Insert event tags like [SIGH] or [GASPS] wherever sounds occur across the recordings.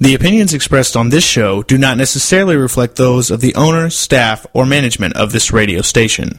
The opinions expressed on this show do not necessarily reflect those of the owner, staff, or management of this radio station.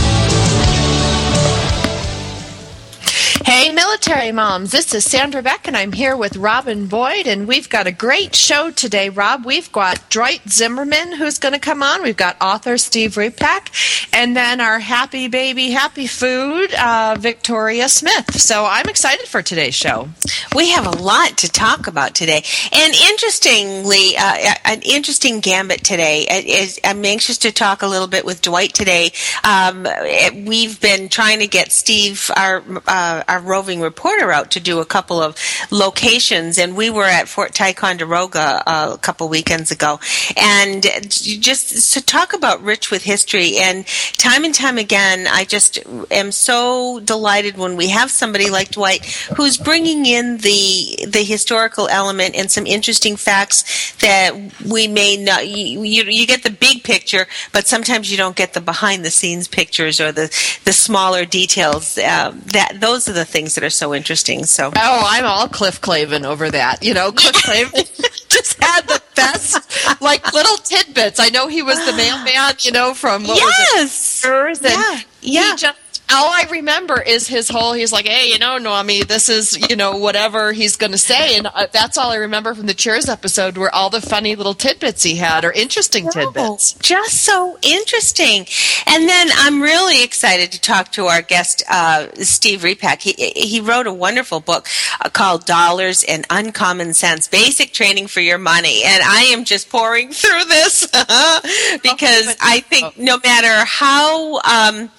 Military moms. This is Sandra Beck, and I'm here with Robin Boyd, and we've got a great show today, Rob. We've got Dwight Zimmerman, who's going to come on. We've got author Steve Repak, and then our happy baby, happy food, uh, Victoria Smith. So I'm excited for today's show. We have a lot to talk about today. And interestingly, uh, an interesting gambit today I'm anxious to talk a little bit with Dwight today. Um, we've been trying to get Steve, our, uh, our roving reporter out to do a couple of locations, and we were at Fort Ticonderoga uh, a couple weekends ago, and just to talk about rich with history. And time and time again, I just am so delighted when we have somebody like Dwight who's bringing in the the historical element and some interesting facts that we may not. You, you, you get the big picture, but sometimes you don't get the behind the scenes pictures or the the smaller details. Uh, that those are the things that are so interesting. So, oh, I'm all Cliff Clavin over that. You know, Cliff [LAUGHS] Clavin just had the best, like little tidbits. I know he was the mailman, you know, from what yes, was it? And yeah, yeah. He just all I remember is his whole. He's like, "Hey, you know, Noami, this is you know whatever he's going to say," and uh, that's all I remember from the Cheers episode, were all the funny little tidbits he had or interesting Oh, tidbits. just so interesting. And then I'm really excited to talk to our guest, uh, Steve Repak. He, he wrote a wonderful book uh, called Dollars and Uncommon Sense Basic Training for Your Money. And I am just pouring [LAUGHS] through this [LAUGHS] because I think no matter how um,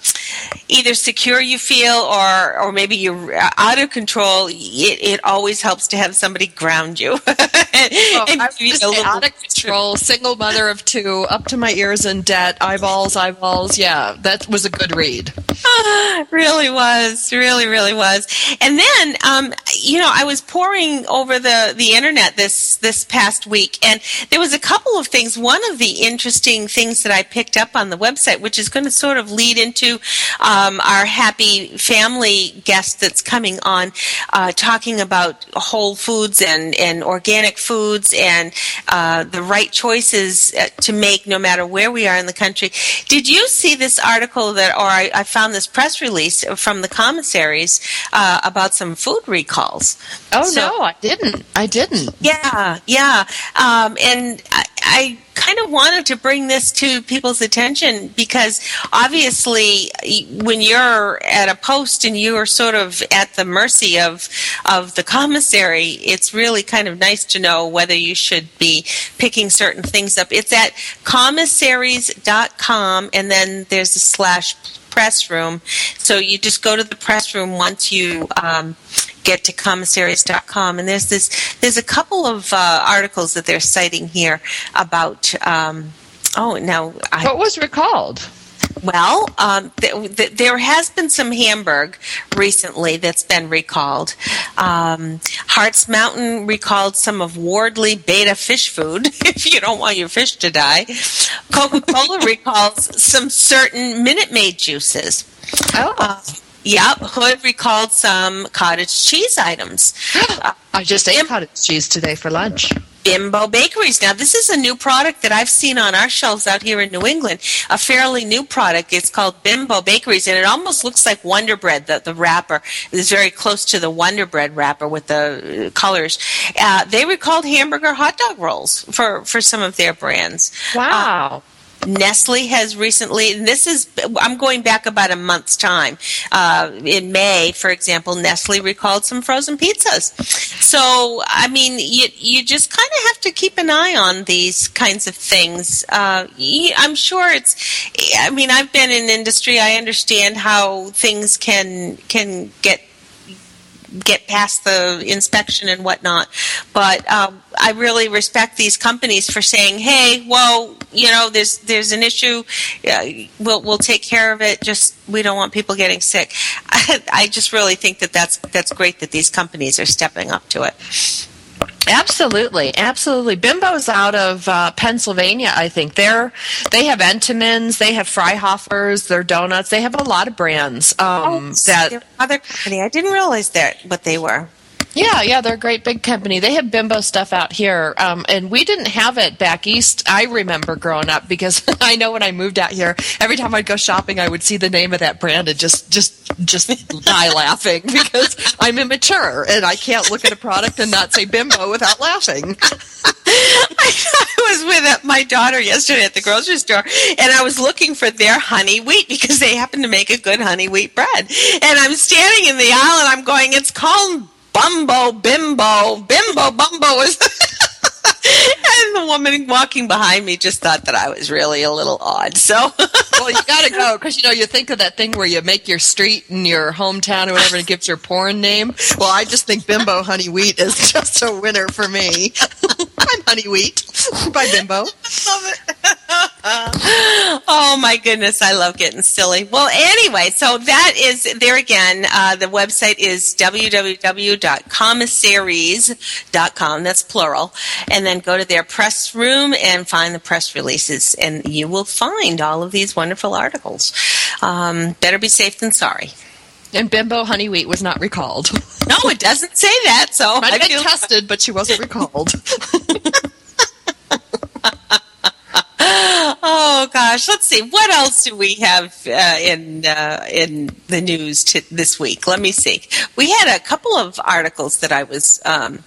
either secure you feel or, or maybe you're out of control, it, it always helps to have somebody ground you. [LAUGHS] And I'm you just little- out of control, single mother of two, up to my ears in debt, eyeballs, eyeballs. Yeah, that was a good read. [SIGHS] really was really really was and then um, you know i was pouring over the the internet this this past week and there was a couple of things one of the interesting things that i picked up on the website which is going to sort of lead into um, our happy family guest that's coming on uh, talking about whole foods and and organic foods and uh, the right choices uh, to make no matter where we are in the country did you see this article that or i, I found this press release from the commissaries uh, about some food recalls. Oh So- no, I didn't. I didn't. Yeah, yeah. Um, and I, kind of wanted to bring this to people's attention because obviously when you're at a post and you are sort of at the mercy of of the commissary, it's really kind of nice to know whether you should be picking certain things up. It's at commissaries.com and then there's a slash press room. So you just go to the press room once you um, get to commissaries.com, and there's this. There's a couple of uh, articles that they're citing here about. Um, oh, now I, What was recalled? Well, um, th- th- there has been some Hamburg recently that's been recalled. Um, Hartz Mountain recalled some of Wardley Beta fish food [LAUGHS] if you don't want your fish to die. Coca Cola [LAUGHS] recalls some certain Minute Maid juices. Oh, Uh, yep, Hood recalled some cottage cheese items. [GASPS] I just ate cottage cheese today for lunch. Bimbo Bakeries. Now, this is a new product that I've seen on our shelves out here in New England. A fairly new product. It's called Bimbo Bakeries, and it almost looks like Wonder Bread. The, the wrapper is very close to the Wonder Bread wrapper with the uh, colors. Uh, they recalled hamburger hot dog rolls for, for some of their brands. Wow. Uh, Nestle has recently, this is, I'm going back about a month's time. Uh, in May, for example, Nestle recalled some frozen pizzas. So, I mean, you, you just kind of have to keep an eye on these kinds of things. Uh, I'm sure it's, I mean, I've been in industry. I understand how things can, can get get past the inspection and whatnot. But um, I really respect these companies for saying, "Hey, well, you know, there's there's an issue. We'll we'll take care of it. Just we don't want people getting sick." I, [LAUGHS] I just really think that that's that's great that these companies are stepping up to it. Absolutely, absolutely. Bimbo's out of uh, Pennsylvania, I think. They're they have Entenmann's, they have Freihofer's, their donuts. They have a lot of brands. Um, oh, that other company. I didn't realize that what they were. Yeah, yeah, they're a great big company. They have bimbo stuff out here, um, and we didn't have it back east. I remember growing up because [LAUGHS] I know when I moved out here, every time I'd go shopping, I would see the name of that brand and just, just, just [LAUGHS] die laughing because I'm immature and I can't look at a product and not say bimbo without laughing. [LAUGHS] I was with my daughter yesterday at the grocery store, and I was looking for their honey wheat because they happen to make a good honey wheat bread. And I'm standing in the aisle, and I'm going, "It's called Bumbo, Bimbo, Bimbo, Bumbo is. [LAUGHS] and the woman walking behind me just thought that I was really a little odd. So, [LAUGHS] well, you got to go because you know you think of that thing where you make your street in your hometown or whatever and it gives your porn name. Well, I just think Bimbo Honey Wheat is [LAUGHS] just a winner for me. [LAUGHS] I'm Honey Wheat by Bimbo. Love it. oh my goodness, I love getting silly. Well, anyway, so that is there again. Uh, the website is www.commissaries.com. That's plural, and then go to their press room and find the press releases, and you will find all of these wonderful articles. Um, better be safe than sorry. And Bimbo Honey Wheat was not recalled. [LAUGHS] no, it doesn't say that. So Might have been tested, but she wasn't recalled. [LAUGHS] oh gosh, let's see. What else do we have uh, in uh, in the news to, this week? Let me see. We had a couple of articles that I was. Um,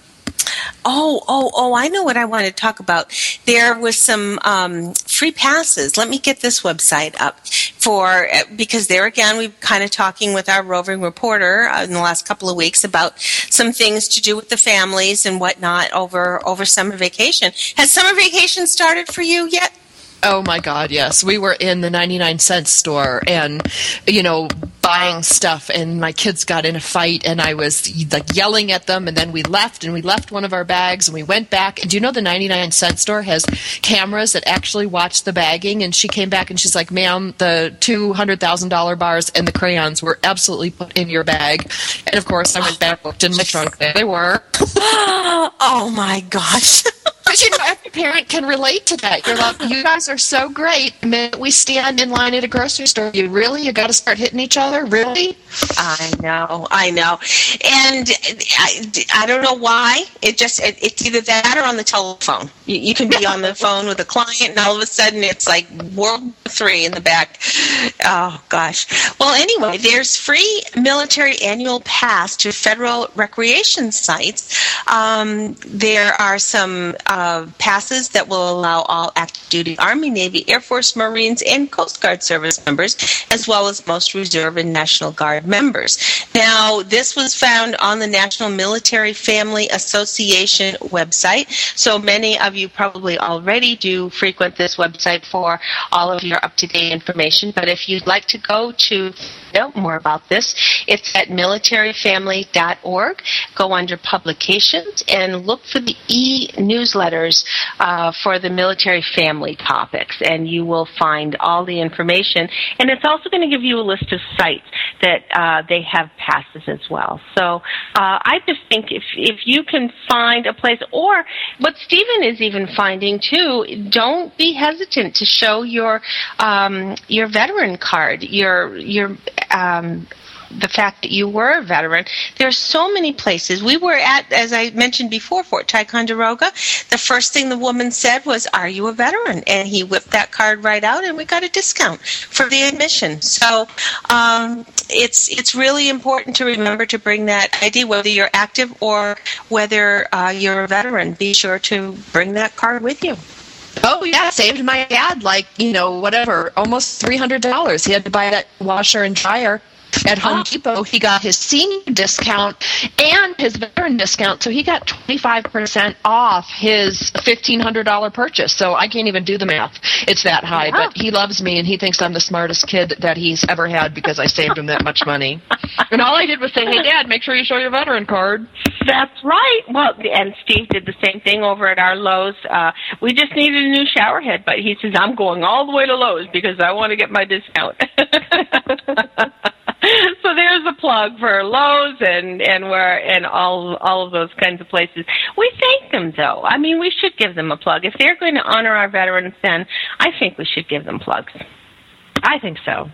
Oh, oh, oh, I know what I want to talk about. There was some um, free passes. Let me get this website up for, uh, because there again, we've kind of talking with our roving reporter uh, in the last couple of weeks about some things to do with the families and whatnot over, over summer vacation. Has summer vacation started for you yet? Oh my God, yes. We were in the 99 cent store and, you know, buying stuff and my kids got in a fight and I was like yelling at them and then we left and we left one of our bags and we went back. And do you know the 99 cent store has cameras that actually watch the bagging? And she came back and she's like, ma'am, the $200,000 bars and the crayons were absolutely put in your bag. And of course I went back, looked in my trunk. There they were. [GASPS] oh my gosh. [LAUGHS] But you know, every parent can relate to that. You're like, you guys are so great. The minute we stand in line at a grocery store, you really, you got to start hitting each other? Really? I know, I know. And I, I don't know why. It just, it, it's either that or on the telephone. You, you can be on the [LAUGHS] phone with a client, and all of a sudden it's like World War Three in the back. Oh, gosh. Well, anyway, there's free military annual pass to federal recreation sites. Um, there are some. Uh, uh, passes that will allow all active duty Army, Navy, Air Force, Marines, and Coast Guard service members, as well as most Reserve and National Guard members. Now, this was found on the National Military Family Association website, so many of you probably already do frequent this website for all of your up to date information. But if you'd like to go to know more about this, it's at militaryfamily.org. Go under publications and look for the e newsletter uh, for the military family topics, and you will find all the information. And it's also going to give you a list of sites that uh, they have passes as well. So uh, I just think if if you can find a place, or what Stephen is even finding too, don't be hesitant to show your um, your veteran card, your your um, the fact that you were a veteran. There are so many places. We were at, as I mentioned before, Fort Ticonderoga. The first thing the woman said was, "Are you a veteran?" And he whipped that card right out, and we got a discount for the admission. So um, it's it's really important to remember to bring that ID, whether you're active or whether uh, you're a veteran. Be sure to bring that card with you. Oh yeah, saved my dad like you know whatever, almost three hundred dollars. He had to buy that washer and dryer at Home oh. Depot. He got his senior discount and his veteran discount, so he got twenty five percent off his fifteen hundred dollar purchase. So I can't even do the math; it's that high. Yeah. But he loves me, and he thinks I'm the smartest kid that he's ever had because I saved him that much money. and all I did was say, "Hey, Dad, make sure you show your veteran card." That's right. Well, and Steve did the same thing over at our Lowe's. Uh, we just needed a new shower head, but he says, "I'm going all the way to Lowe's because I want to get my discount." [LAUGHS] [LAUGHS] so there's a plug for Lowe's and and where and all all of those kinds of places. We thank them though. I mean, we should give them a plug if they're going to honor our veterans. Then I think we should give them plugs. I think so.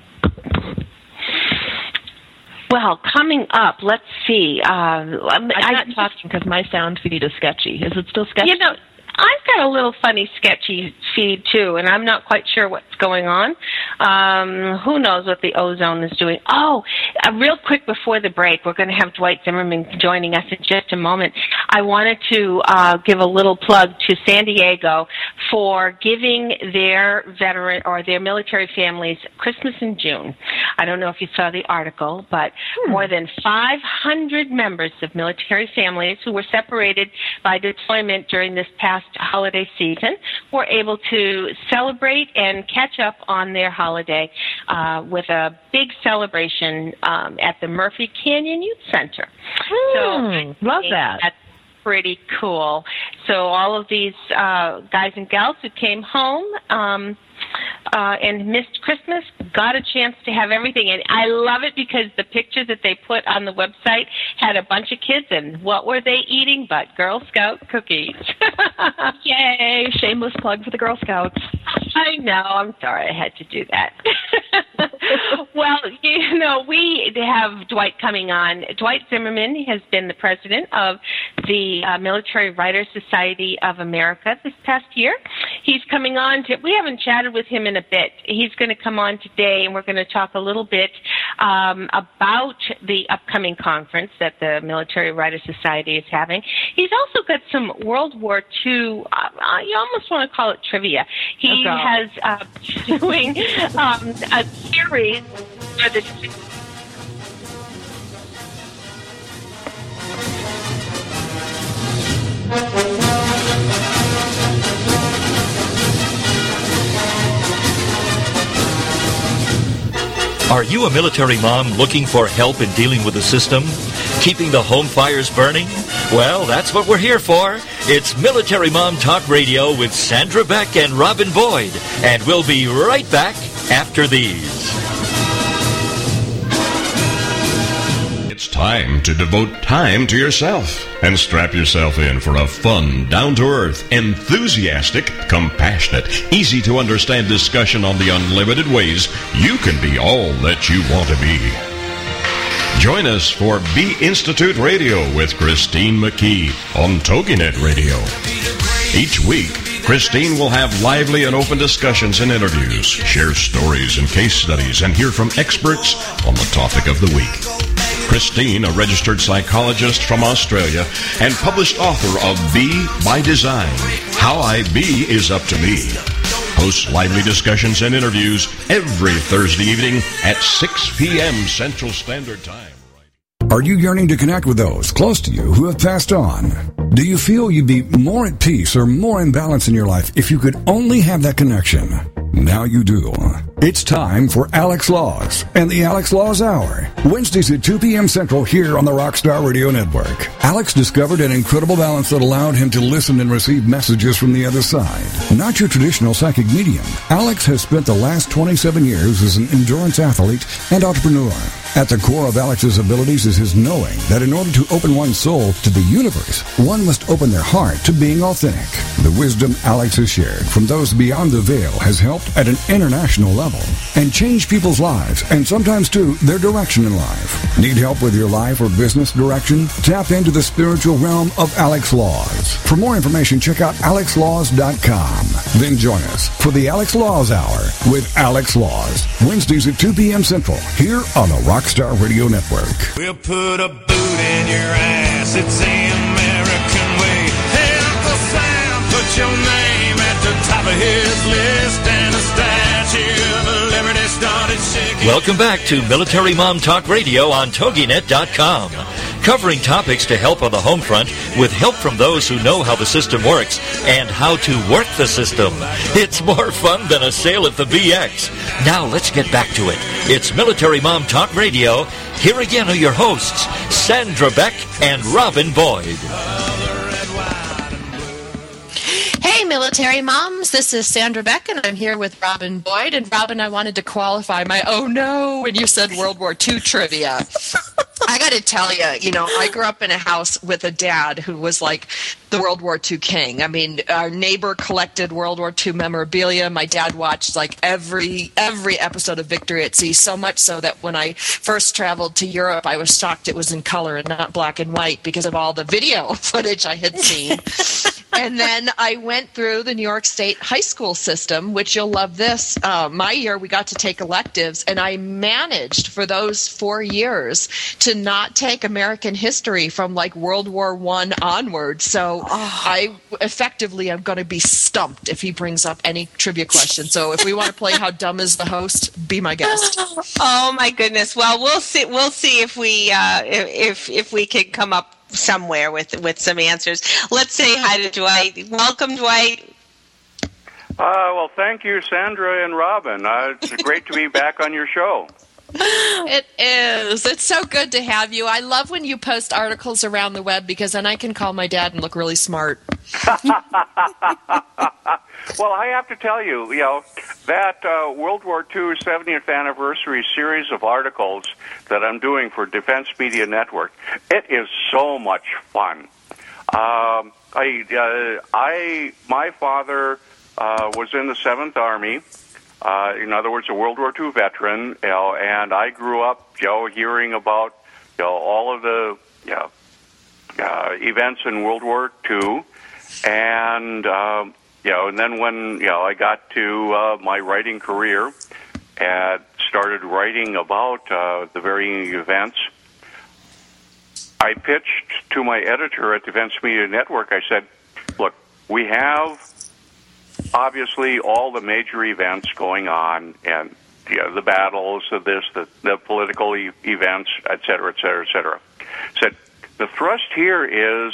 Well, coming up, let's see. Uh, I'm not talking because my sound feed is sketchy. Is it still sketchy? You know, I've got a little funny, sketchy feed too, and I'm not quite sure what's going on. Um, who knows what the ozone is doing? Oh, uh, real quick before the break, we're going to have Dwight Zimmerman joining us in just a moment. I wanted to uh, give a little plug to San Diego for giving their veteran or their military families Christmas in June. I don't know if you saw the article, but hmm. more than 500 members of military families who were separated by deployment during this past holiday season were able to celebrate and catch up on their holiday uh, with a big celebration um, at the Murphy Canyon Youth Center. Hmm, so love that. Pretty cool. So all of these uh, guys and gals who came home. Um, uh, and missed Christmas, got a chance to have everything. And I love it because the picture that they put on the website had a bunch of kids, and what were they eating but Girl Scout cookies? [LAUGHS] Yay! Shameless plug for the Girl Scouts. I know. I'm sorry I had to do that. [LAUGHS] well, you know, we have Dwight coming on. Dwight Zimmerman has been the president of the uh, Military Writers Society of America this past year. He's coming on to, we haven't chatted with him in a bit. He's going to come on today and we're going to talk a little bit um, about the upcoming conference that the Military Writers Society is having. He's also got some World War II, uh, you almost want to call it trivia. He okay. has uh, [LAUGHS] doing um, a series for the Are you a military mom looking for help in dealing with the system? Keeping the home fires burning? Well, that's what we're here for. It's Military Mom Talk Radio with Sandra Beck and Robin Boyd. And we'll be right back after these. It's time to devote time to yourself and strap yourself in for a fun, down to earth, enthusiastic, compassionate, easy to understand discussion on the unlimited ways you can be all that you want to be. Join us for B Institute Radio with Christine McKee on TogiNet Radio. Each week, Christine will have lively and open discussions and interviews, share stories and case studies, and hear from experts on the topic of the week. Christine, a registered psychologist from Australia and published author of Be by Design How I Be is Up to Me, hosts lively discussions and interviews every Thursday evening at 6 p.m. Central Standard Time. Are you yearning to connect with those close to you who have passed on? Do you feel you'd be more at peace or more in balance in your life if you could only have that connection? Now you do. It's time for Alex Laws and the Alex Laws Hour. Wednesdays at 2 p.m. Central here on the Rockstar Radio Network. Alex discovered an incredible balance that allowed him to listen and receive messages from the other side. Not your traditional psychic medium, Alex has spent the last 27 years as an endurance athlete and entrepreneur. At the core of Alex's abilities is his knowing that in order to open one's soul to the universe, one must open their heart to being authentic. The wisdom Alex has shared from those beyond the veil has helped at an international level and changed people's lives and sometimes too their direction in life. Need help with your life or business direction? Tap into the spiritual realm of Alex Laws. For more information, check out alexlaws.com. Then join us for the Alex Laws Hour with Alex Laws, Wednesdays at 2 p.m. Central, here on the Rockstar Radio Network. We'll put a boot in your ass. It's the American way. Hey, Uncle Sam, put your name at the top of his list, and a statue of liberty started shaking. Welcome back to Military Mom Talk Radio on TogiNet.com. Covering topics to help on the home front with help from those who know how the system works and how to work the system. It's more fun than a sale at the BX. Now let's get back to it. It's Military Mom Talk Radio. Here again are your hosts, Sandra Beck and Robin Boyd. Hey, military moms. This is Sandra Beck, and I'm here with Robin Boyd. And Robin, I wanted to qualify my oh no when you said World War II trivia. [LAUGHS] I got to tell you, you know, I grew up in a house with a dad who was like the World War II king. I mean, our neighbor collected World War II memorabilia. My dad watched like every every episode of Victory at Sea, so much so that when I first traveled to Europe, I was shocked it was in color and not black and white because of all the video [LAUGHS] footage I had seen. [LAUGHS] and then I went through the New York State high school system, which you'll love this. Uh, my year, we got to take electives, and I managed for those four years to not take American history from like World War One onward. So I effectively am going to be stumped if he brings up any trivia question. So if we want to play How Dumb is the Host, be my guest. [LAUGHS] Oh my goodness! Well, we'll see. We'll see if we uh, if if we can come up somewhere with with some answers. Let's say hi to Dwight. Welcome, Dwight. Uh, well, thank you, Sandra and Robin. Uh, it's great to be back on your show. It is. It's so good to have you. I love when you post articles around the web because then I can call my dad and look really smart. [LAUGHS] Well, I have to tell you, you know, that uh, World War II 70th anniversary series of articles that I'm doing for Defense Media Network, it is so much fun. Um, I, uh, I, my father uh, was in the Seventh Army. Uh, in other words, a World War II veteran, you know, and I grew up, you know, hearing about, you know, all of the, you know, uh, events in World War II, and um, you know, and then when you know I got to uh, my writing career and started writing about uh, the varying events, I pitched to my editor at Defense Media Network. I said, "Look, we have obviously all the major events going on, and you know, the battles of this, the, the political e- events, et cetera, et cetera, et cetera." Said the thrust here is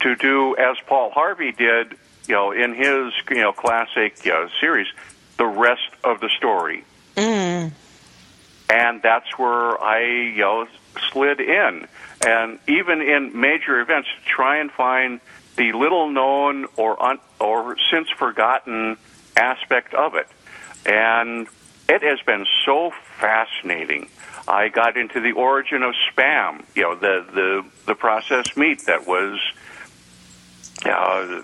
to do as Paul Harvey did, you know, in his you know classic you know, series, the rest of the story, Mm. and that's where I you know slid in, and even in major events, try and find the little known or un, or since forgotten aspect of it, and it has been so fascinating. I got into the origin of spam, you know, the the the processed meat that was uh,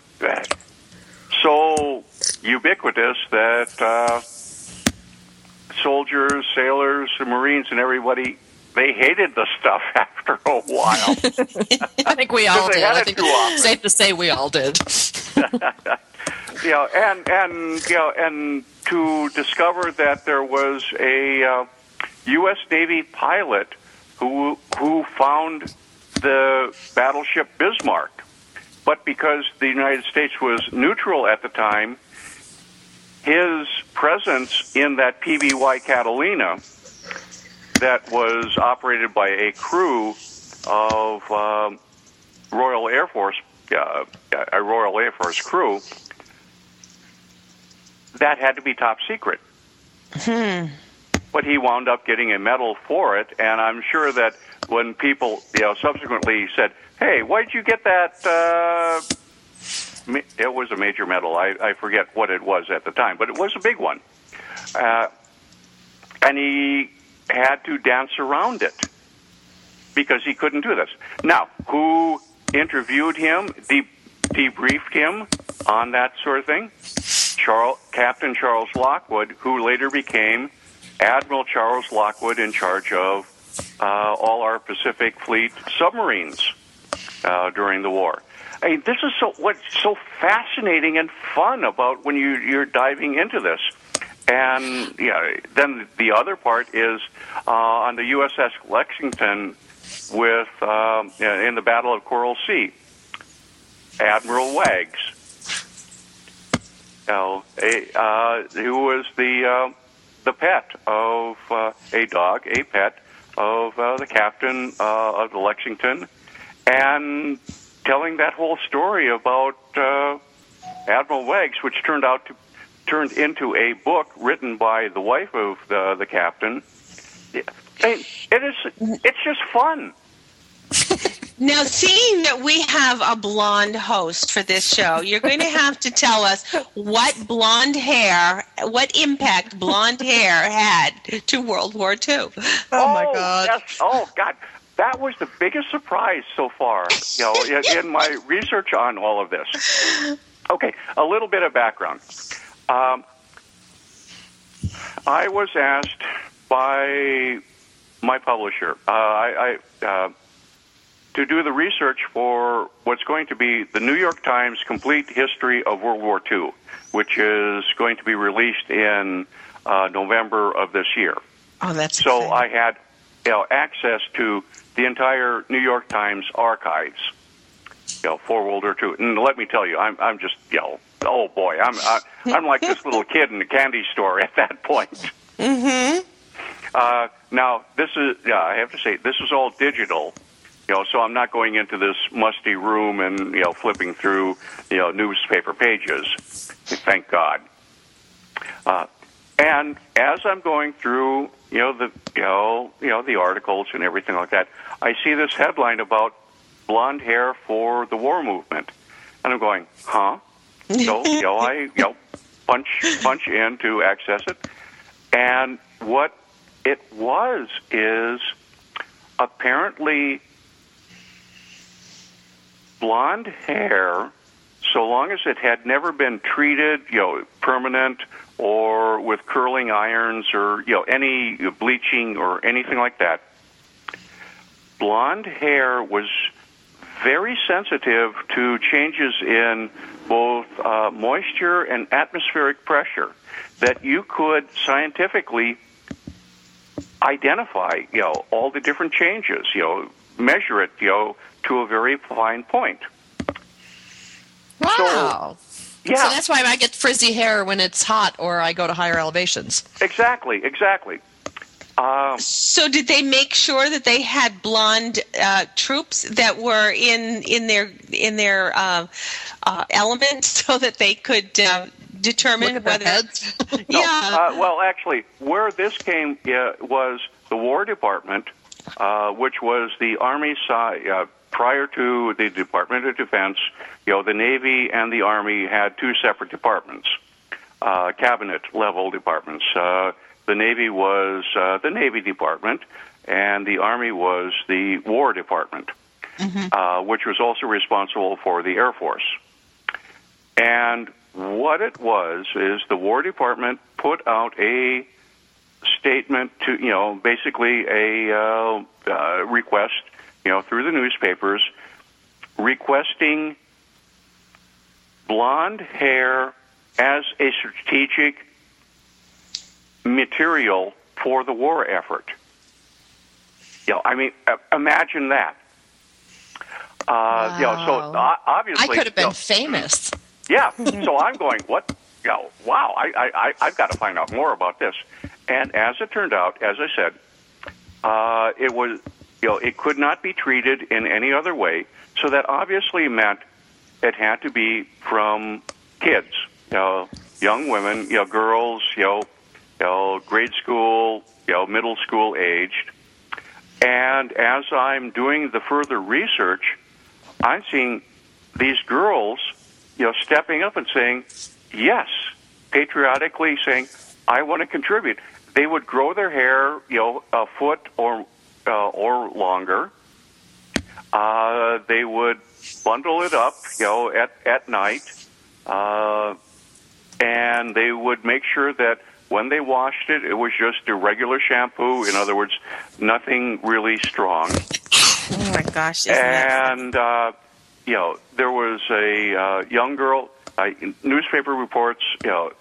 so ubiquitous that uh, soldiers, sailors, Marines, and everybody they hated the stuff [LAUGHS] after a while. [LAUGHS] I think we all did. I think safe to say we all did. [LAUGHS] you know, and and you know, and to discover that there was a uh, U.S. Navy pilot who who found the battleship Bismarck, but because the United States was neutral at the time, his presence in that PBY Catalina that was operated by a crew of um, Royal Air Force, uh, a Royal Air Force crew, that had to be top secret. Hmm. But he wound up getting a medal for it, and I'm sure that when people, you know, subsequently said, "Hey, why did you get that?" Uh, it was a major medal. I, I forget what it was at the time, but it was a big one. Uh, and he had to dance around it because he couldn't do this. Now, who interviewed him, de- debriefed him on that sort of thing? Charles, Captain Charles Lockwood, who later became Admiral Charles Lockwood in charge of uh, all our Pacific Fleet submarines uh, during the war. I mean, this is so what's so fascinating and fun about when you you're diving into this. And yeah, then the other part is uh, on the USS Lexington with um, in the Battle of Coral Sea, Admiral Wags, uh, a, uh, who was the uh, the pet of uh, a dog, a pet of uh, the captain uh, of the Lexington, and telling that whole story about uh, Admiral Wags, which turned out to turned into a book written by the wife of the the captain. It is it's just fun. [LAUGHS] Now, seeing that we have a blonde host for this show, you're going to have to tell us what blonde hair, what impact blonde hair had to World War II. Oh, my oh, God. Yes. Oh God. That was the biggest surprise so far, you know, in, in my research on all of this. Okay, a little bit of background. Um, I was asked by my publisher. Uh, I, I uh, to do the research for what's going to be the New York Times Complete History of World War II, which is going to be released in uh, November of this year. Oh, that's So exciting. I had you know, access to the entire New York Times archives, you know, for World War II. And let me tell you, I'm I'm just you know, oh boy, I'm I, I'm like this little kid in the candy store at that point. Mm-hmm. Uh, now this is yeah, I have to say this is all digital. You know, so I'm not going into this musty room and you know flipping through you know newspaper pages. Thank God. Uh, and as I'm going through, you know the you know you know the articles and everything like that, I see this headline about blonde hair for the war movement, and I'm going, huh? So [LAUGHS] you know I you know punch punch in to access it, and what it was is apparently blonde hair, so long as it had never been treated, you know, permanent or with curling irons or you know any bleaching or anything like that. Blonde hair was very sensitive to changes in both uh, moisture and atmospheric pressure that you could scientifically identify, you know, all the different changes, you know, measure it, you know, to a very fine point. Wow. Yeah, So that's why I get frizzy hair when it's hot or I go to higher elevations. exactly, exactly. Um, So, did they make sure that they had blonde uh, troops that were in in their in their uh, uh, element, [LAUGHS] so that they could uh, determine Look at their whether? heads. [LAUGHS] [LAUGHS] No, yeah. uh, well, actually, where this came uh, was the War Department, uh, which was the Army side. Uh, prior to the Department of Defense, you know, the Navy and the Army had two separate departments, uh, cabinet level departments. The Navy was uh, the Navy Department, and the Army was the War Department, uh, which was also responsible for the Air Force. And what it was is the War Department put out a statement to, you know, basically a uh, uh, request, you know, through the newspapers, requesting blonde hair as a strategic material for the war effort. You know, I mean, uh, imagine that. Uh, You know, so Wow. uh, obviously, I could have you know, been famous. yeah. [LAUGHS] So I'm going, what? You know, wow, I, I, I, I've got to find out more about this. And as it turned out, as I said, uh, it was, you know, it could not be treated in any other way. So that obviously meant it had to be from kids, you know, young women, you know, girls, you know, you know, grade school, you know, middle school aged. And as I'm doing the further research, I'm seeing these girls, you know, stepping up and saying, yes, patriotically saying, I want to contribute. they would grow their hair, you know, a foot or uh, or longer. Uh, they would bundle it up, you know, at at night, uh, and they would make sure that when they washed it, it was just a regular shampoo. In other words, nothing really strong. Oh my gosh! And uh, you know, there was a uh, young girl. Uh, newspaper reports, you know,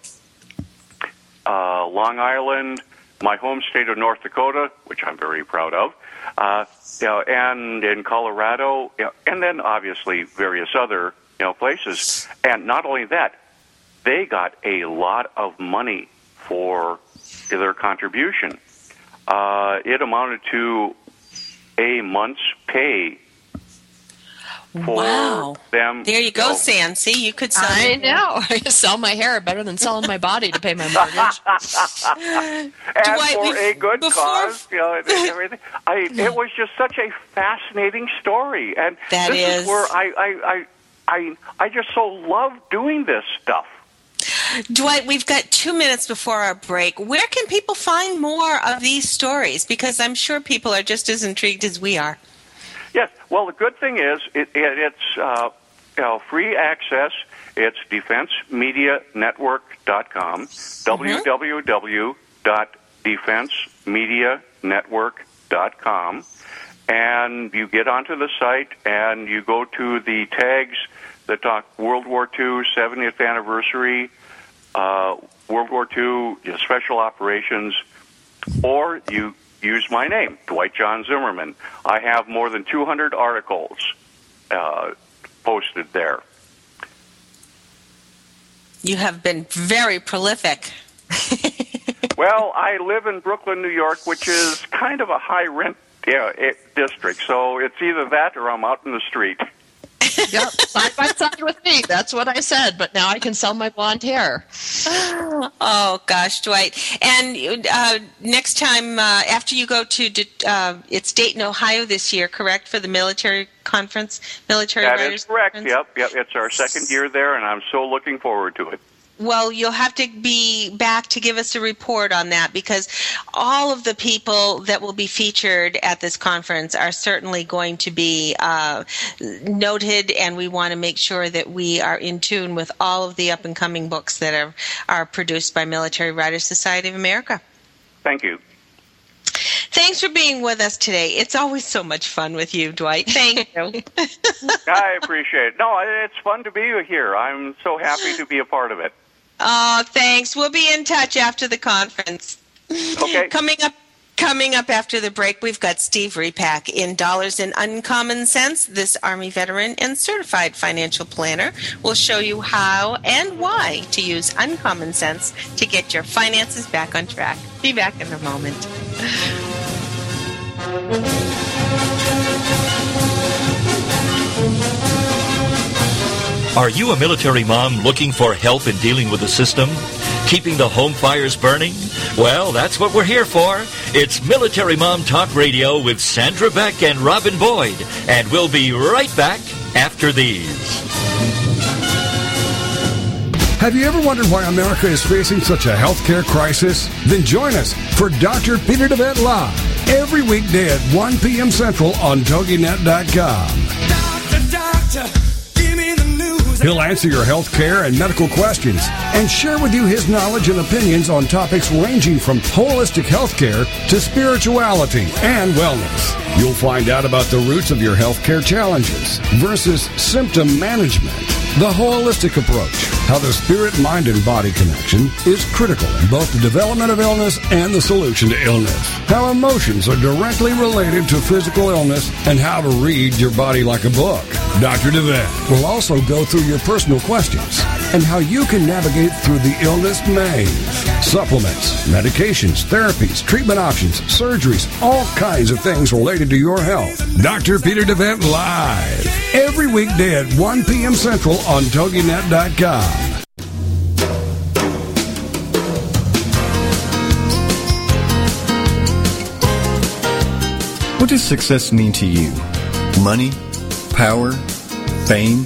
uh, Long Island, my home state of North Dakota, which I'm very proud of, uh, you know, and in Colorado, you know, and then obviously various other you know places. And not only that, they got a lot of money for their contribution. Uh, it amounted to a month's pay for Wow. them. There you go, know, Sam. See, you could sell. I know. [LAUGHS] I sell my hair better than selling my body to pay my [LAUGHS] mortgage. and Dwight, for we- a good before- cause, you know, and [LAUGHS] everything. I, it was just such a fascinating story, and That this is. is where I, I, I, I, I just so love doing this stuff. Dwight, we've got two minutes before our break. Where can people find more of these stories? Because I'm sure people are just as intrigued as we are. Yes. Well, the good thing is it, it, it's uh, you know, free access. It's defensemedianetwork.com. www.defensemedianetwork.com. And you get onto the site and you go to the tags that talk World War II 70th anniversary, uh, World War II special operations, or you use my name, Dwight John Zimmerman. I have more than 200 articles uh, posted there. You have been very prolific. [LAUGHS] Well, I live in Brooklyn, New York, which is kind of a high rent yeah, it, district, so it's either that or I'm out in the street. [LAUGHS] yep, side by side with me. That's what I said. But now I can sell my blonde hair. [GASPS] Oh gosh, Dwight! And uh, next time uh, after you go to De- uh, it's Dayton, Ohio this year, correct for the military conference, military That writers correct. conference? Yep, yep. It's our second year there, and I'm so looking forward to it. Well, you'll have to be back to give us a report on that because all of the people that will be featured at this conference are certainly going to be uh, noted, and we want to make sure that we are in tune with all of the up and coming books that are, are produced by Military Writers Society of America. Thank you. Thanks for being with us today. It's always so much fun with you, Dwight. Thank [LAUGHS] you. I appreciate it. No, it's fun to be here. I'm so happy to be a part of it. Oh, thanks. We'll be in touch after the conference. Okay. [LAUGHS] Coming up coming up after the break, we've got Steve Repak in Dollars in Uncommon Sense. This Army veteran and certified financial planner will show you how and why to use uncommon sense to get your finances back on track. Be back in a moment. [LAUGHS] Are you a military mom looking for help in dealing with the system? Keeping the home fires burning? Well, that's what we're here for. It's Military Mom Talk Radio with Sandra Beck and Robin Boyd. And we'll be right back after these. Have you ever wondered why America is facing such a healthcare crisis? Then join us for Dr. Peter DeVette Live every weekday at 1 p.m. Central on TogiNet.com. Doctor, doctor, He'll answer your health care and medical questions and share with you his knowledge and opinions on topics ranging from holistic healthcare to spirituality and wellness. You'll find out about the roots of your healthcare challenges versus symptom management. The holistic approach, how the spirit, mind, and body connection is critical in both the development of illness and the solution to illness. How emotions are directly related to physical illness and how to read your body like a book. Dr. DeVette will also go through your personal questions and how you can navigate through the illness maze. Supplements, medications, therapies, treatment options, surgeries, all kinds of things related to your health. Dr. Peter DeVette Live. Every weekday at 1 p.m. Central on TogiNet.com. What does success mean to you? Money? Power? Fame?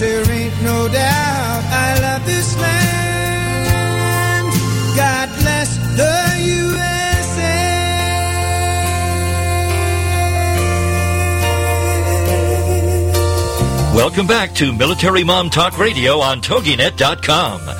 There ain't no doubt I love this land. God bless the USA. Welcome back to Military Mom Talk Radio on TogiNet.com.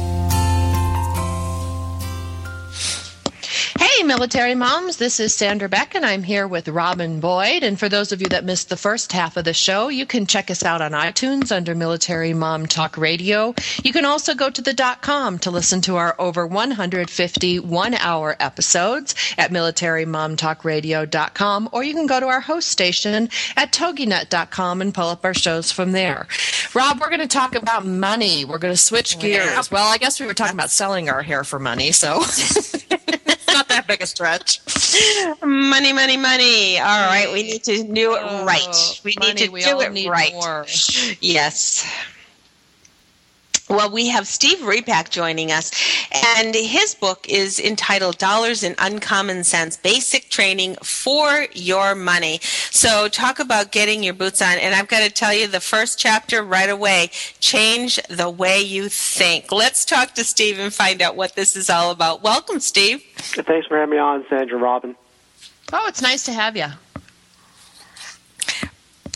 Military moms, this is Sandra Beck, and I'm here with Robin Boyd. And for those of you that missed the first half of the show, you can check us out on iTunes under Military Mom Talk Radio. You can also go to the dot com to listen to our over 150 one hour episodes at militarymomtalkradio.com, or you can go to our host station at toginet.com and pull up our shows from there. Rob, we're going to talk about money. We're going to switch oh, gears. Well, I guess we were talking about selling our hair for money, so. [LAUGHS] not that big a stretch. Money, money, money. All right, we need to do it Oh, right. We money, need to we do it right. more. Yes. Well, we have Steve Repak joining us, and his book is entitled Dollars and Uncommon Sense Basic Training for Your Money. So, talk about getting your boots on. And I've got to tell you, the first chapter right away change the way you think. Let's talk to Steve and find out what this is all about. Welcome, Steve. Thanks for having me on, Sandra Robin. Oh, it's nice to have you.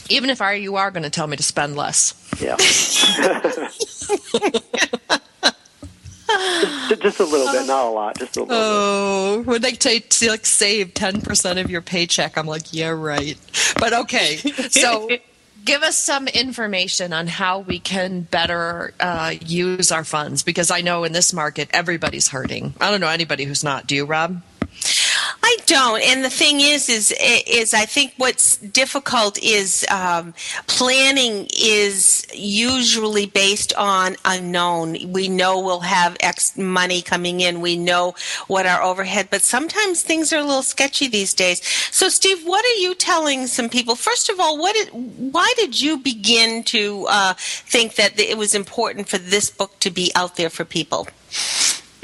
Even if I, you are going to tell me to spend less. Yeah. [LAUGHS] just, just a little bit, not a lot, just a little Oh, when they take to like save ten percent of your paycheck, I'm like, yeah, right. But okay, so [LAUGHS] give us some information on how we can better uh, use our funds because I know in this market everybody's hurting. I don't know anybody who's not. Do you, Rob? I don't, and the thing is, is, is I think what's difficult is um, planning is usually based on unknown. We know we'll have X money coming in. We know what our overhead, but sometimes things are a little sketchy these days. So, Steve, what are you telling some people? First of all, what why did you begin to uh, think that it was important for this book to be out there for people?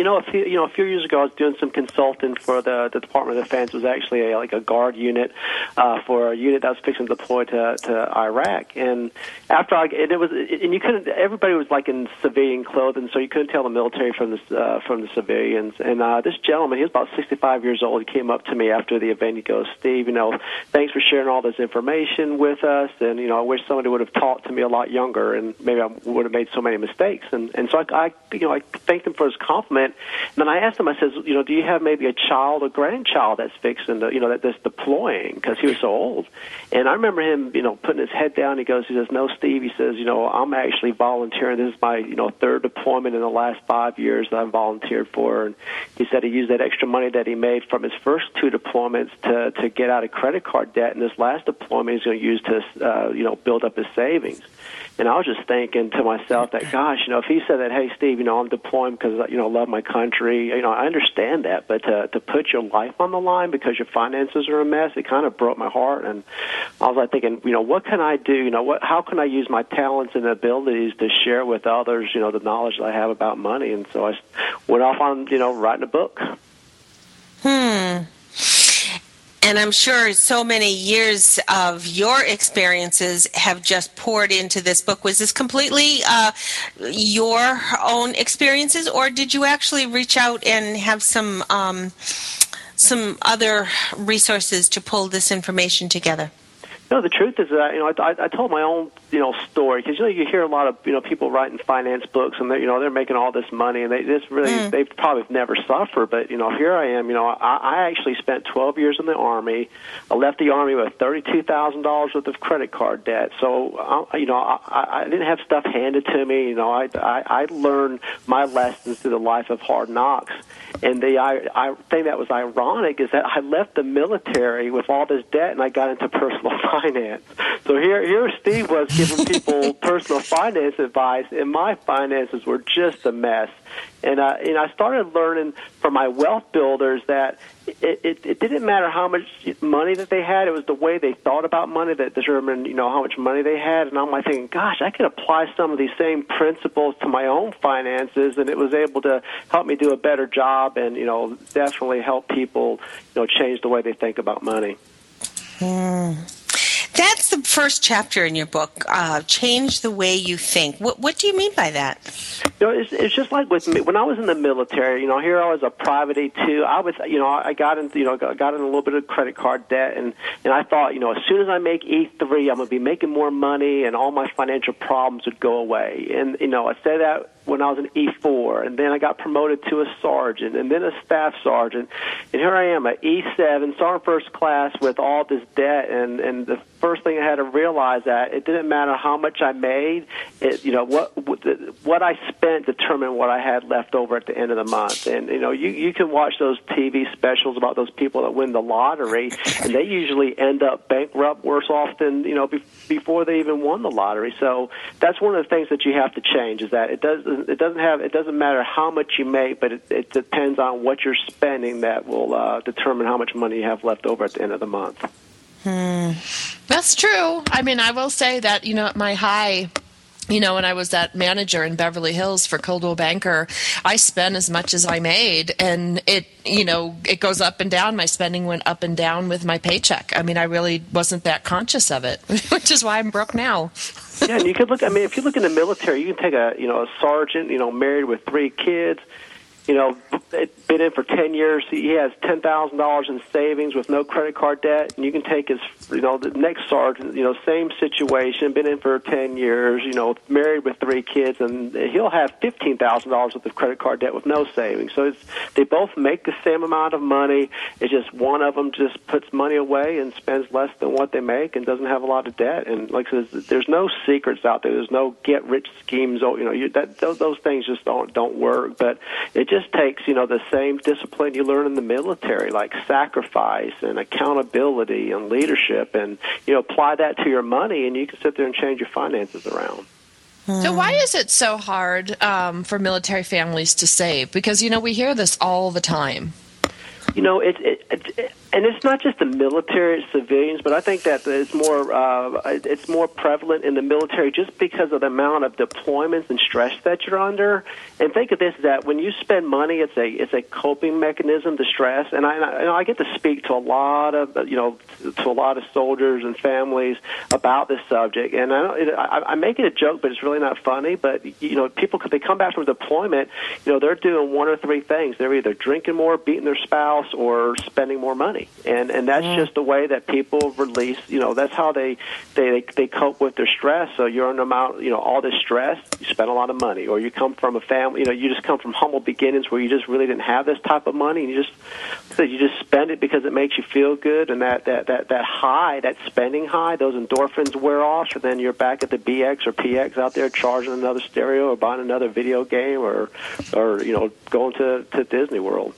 You know, a few you know a few years ago, I was doing some consulting for the the Department of Defense. It was actually a, like a guard unit uh, for a unit that was fixing to deploy to to Iraq. And after I and it was and you couldn't everybody was like in civilian clothing, so you couldn't tell the military from the uh, from the civilians. And uh, this gentleman, he was about 65 years old. He came up to me after the event. He goes, "Steve, you know, thanks for sharing all this information with us. And you know, I wish somebody would have talked to me a lot younger, and maybe I would have made so many mistakes." And and so I, I you know I thanked him for his compliment. And then I asked him, I says, you know, do you have maybe a child or grandchild that's fixing the, you know, that, that's deploying because he was so old. And I remember him, you know, putting his head down. He goes, he says, no, Steve. He says, you know, I'm actually volunteering. This is my, you know, third deployment in the last five years that I've volunteered for. And he said he used that extra money that he made from his first two deployments to to get out of credit card debt. And this last deployment he's going to use to, uh, you know, build up his savings. And I was just thinking to myself that, gosh, you know, if he said that, hey, Steve, you know, I'm deploying because you know I love my country, you know, I understand that, but to to put your life on the line because your finances are a mess, it kind of broke my heart. And I was like thinking, you know, what can I do? You know, what how can I use my talents and abilities to share with others, you know, the knowledge that I have about money? And so I went off on, you know, writing a book. Hmm. And I'm sure so many years of your experiences have just poured into this book. Was this completely uh, your own experiences, or did you actually reach out and have some um, some other resources to pull this information together? No, the truth is that you know I, I told my own you know story because you know you hear a lot of you know people writing finance books and they you know they're making all this money and they just really mm. they probably never suffer but you know here I am you know I, I actually spent 12 years in the army I left the army with thirty two thousand dollars worth of credit card debt so I, you know I, I didn't have stuff handed to me you know I, I I learned my lessons through the life of hard knocks and the I, I thing that was ironic is that I left the military with all this debt and I got into personal [LAUGHS] finance. So here, here Steve was giving people [LAUGHS] personal finance advice, and my finances were just a mess. And uh, and I started learning from my wealth builders that it, it, it didn't matter how much money that they had; it was the way they thought about money that determined, you know, how much money they had. And I'm like thinking, gosh, I could apply some of these same principles to my own finances, and it was able to help me do a better job, and you know, definitely help people, you know, change the way they think about money. Mm. That's the first chapter in your book. Uh, change the way you think. What What do you mean by that? You know, it's, it's just like with me when I was in the military. You know, here I was a private E two. I was, you know, I got into, you know, got in a little bit of credit card debt, and and I thought, you know, as soon as I make E three, I'm going to be making more money, and all my financial problems would go away. And you know, I said that when I was an E4, and then I got promoted to a sergeant, and then a staff sergeant, and here I am, an E7, sergeant first class with all this debt, and and the first thing I had to realize that it didn't matter how much I made, it you know what what I spent determined what I had left over at the end of the month, and you know you you can watch those TV specials about those people that win the lottery, and they usually end up bankrupt, worse off than you know be, before they even won the lottery. So that's one of the things that you have to change is that it does it doesn't have it doesn't matter how much you make, but it, it depends on what you're spending that will uh, determine how much money you have left over at the end of the month. Hmm. That's true. I mean, I will say that you know at my high you know, when I was that manager in Beverly Hills for Coldwell Banker, I spent as much as I made, and it, you know, it goes up and down. My spending went up and down with my paycheck. I mean, I really wasn't that conscious of it, [LAUGHS] which is why I'm broke now. Yeah, and you could look. I mean, if you look in the military, you can take a, you know, a sergeant, you know, married with three kids you know, been in for 10 years. He has $10,000 in savings with no credit card debt. And you can take his, you know, the next sergeant, you know, same situation, been in for 10 years, you know, married with three kids, and he'll have $15,000 worth of credit card debt with no savings. So it's, they both make the same amount of money. It's just one of them just puts money away and spends less than what they make and doesn't have a lot of debt. And like I said, there's no secrets out there. There's no get rich schemes. Oh, you know, you, that, those, those things just don't, don't work. But it just takes you know the same discipline you learn in the military, like sacrifice and accountability and leadership, and you know apply that to your money, and you can sit there and change your finances around. So why is it so hard um, for military families to save? Because you know we hear this all the time. You know, it, it, it and it's not just the military, civilians, but I think that it's more uh, it's more prevalent in the military just because of the amount of deployments and stress that you're under. And think of this: that when you spend money, it's a it's a coping mechanism to stress. And I, and I get to speak to a lot of you know to a lot of soldiers and families about this subject. And I, it, I, I make it a joke, but it's really not funny. But you know, people they come back from deployment, you know, they're doing one or three things: they're either drinking more, beating their spouse, or spending more money money, and and that's mm. just the way that people release. You know, that's how they they they cope with their stress. So you're under amount, you know, all this stress, you spend a lot of money, or you come from a family, you know, you just come from humble beginnings where you just really didn't have this type of money, and you just so you just spend it because it makes you feel good, and that that that that high, that spending high, those endorphins wear off, and then you're back at the BX or PX out there charging another stereo or buying another video game or or you know going to to Disney World.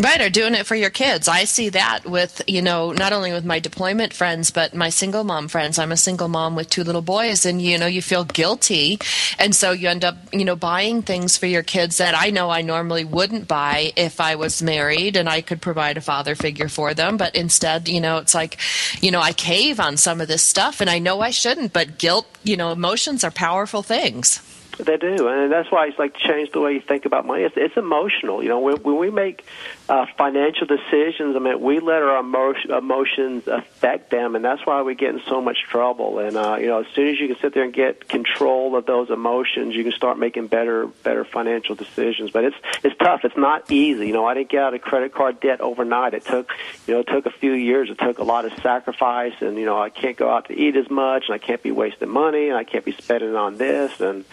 Right, or doing it for your kids. I see that with, you know, not only with my deployment friends, but my single mom friends. I'm a single mom with two little boys, and, you know, you feel guilty. And so you end up, you know, buying things for your kids that I know I normally wouldn't buy if I was married and I could provide a father figure for them. But instead, you know, it's like, you know, I cave on some of this stuff, and I know I shouldn't, but guilt, you know, emotions are powerful things. They do, and that's why it's like change the way you think about money. It's, it's emotional. You know, when, when we make uh, financial decisions, I mean, we let our emotion, emotions affect them, and that's why we get in so much trouble. And uh, you know, as soon as you can sit there and get control of those emotions, you can start making better, better financial decisions. But it's it's tough. It's not easy. You know, I didn't get out of credit card debt overnight. It took, you know, it took a few years. It took a lot of sacrifice, and you know, I can't go out to eat as much, and I can't be wasting money, and I can't be spending on this, and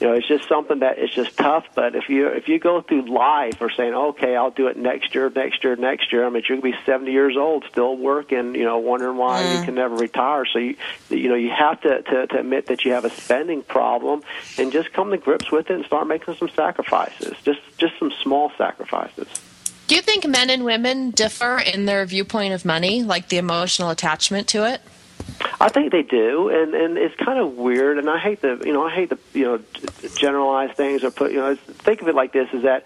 you know, it's just something that it's just tough. But if you if you go through life or saying, okay, I'll do it next year, next year, next year, I mean, you're gonna be 70 years old still working, you know, wondering why Mm. you can never retire. So you you know you have to, to to admit that you have a spending problem and just come to grips with it and start making some sacrifices. Just just some small sacrifices. Do you think men and women differ in their viewpoint of money, like the emotional attachment to it? I think they do, and and it's kind of weird. And I hate the you know I hate the you know generalize things or put you know think of it like this: is that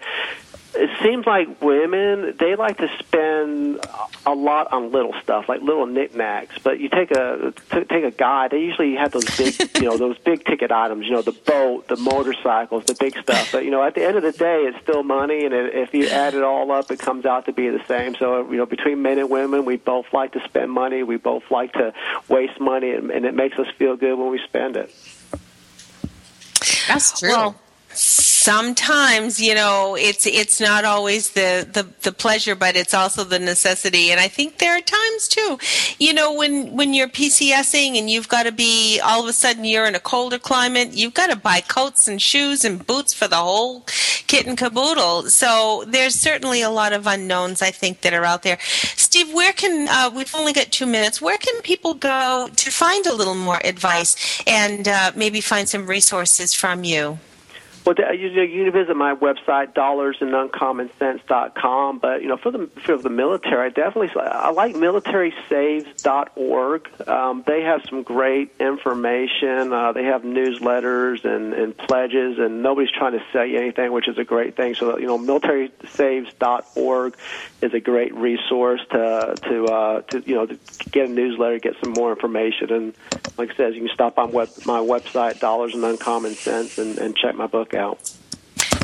it seems like women they like to spend a lot on little stuff like little knickknacks. But you take a t- take a guy they usually have those big [LAUGHS] you know those big ticket items you know the boat the motorcycles the big stuff. But you know at the end of the day it's still money and it- if you add it all up it comes out to be the same. So you know between men and women we both like to spend money we both like to waste money and, and it makes us feel good when we spend it. That's true. Well, sometimes you know it's it's not always the, the the pleasure but it's also the necessity. And i think there are times too you know when when you're pcsing and you've got to be all of a sudden you're in a colder climate you've got to buy coats and shoes and boots for the whole kit and caboodle. So there's certainly a lot of unknowns i think that are out there. Steve where can uh, we've only got two minutes. Where can people go to find a little more advice and uh, maybe find some resources from you Well, you, you can visit my website, dollarsanduncommon.sense.com. But you know, for the for the military, I definitely I like militarysaves.org. Um, they have some great information. Uh, they have newsletters and, and pledges, and nobody's trying to sell you anything, which is a great thing. So you know, militarysaves.org is a great resource to to uh, to you know to get a newsletter, get some more information, and like I said, you can stop on web, my website, Dollars and Uncommon Sense, and, and check my book out.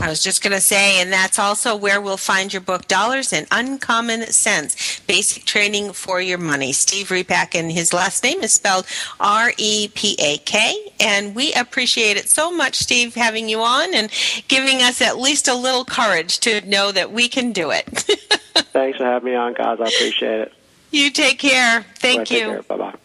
I was just going to say, and that's also where we'll find your book, Dollars and Uncommon Sense Basic Training for Your Money. Steve Repak, and his last name is spelled R E P A K. And we appreciate it so much, Steve, having you on and giving us at least a little courage to know that we can do it. [LAUGHS] Thanks for having me on, guys. I appreciate it. you take care. Thank Right, you. Bye-bye.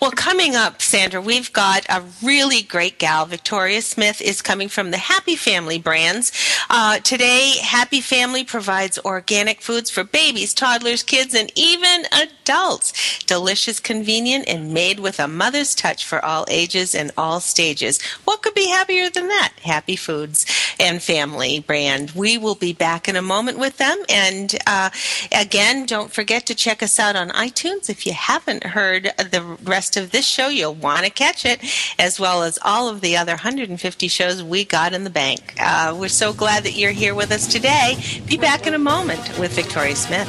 Well, coming up, Sandra, we've got a really great gal. Victoria Smith is coming from the Happy Family brands. Uh, today, Happy Family provides organic foods for babies, toddlers, kids, and even adults. Delicious, convenient, and made with a mother's touch for all ages and all stages. What could be happier than that? Happy Foods and Family brand. We will be back in a moment with them. And uh, again, don't forget to check us out on iTunes. If you haven't heard the rest of this show, you'll want to catch it, as well as all of the other 150 shows we got in the bank. Uh, we're so glad that you're here with us today. Be back in a moment with Victoria Smith.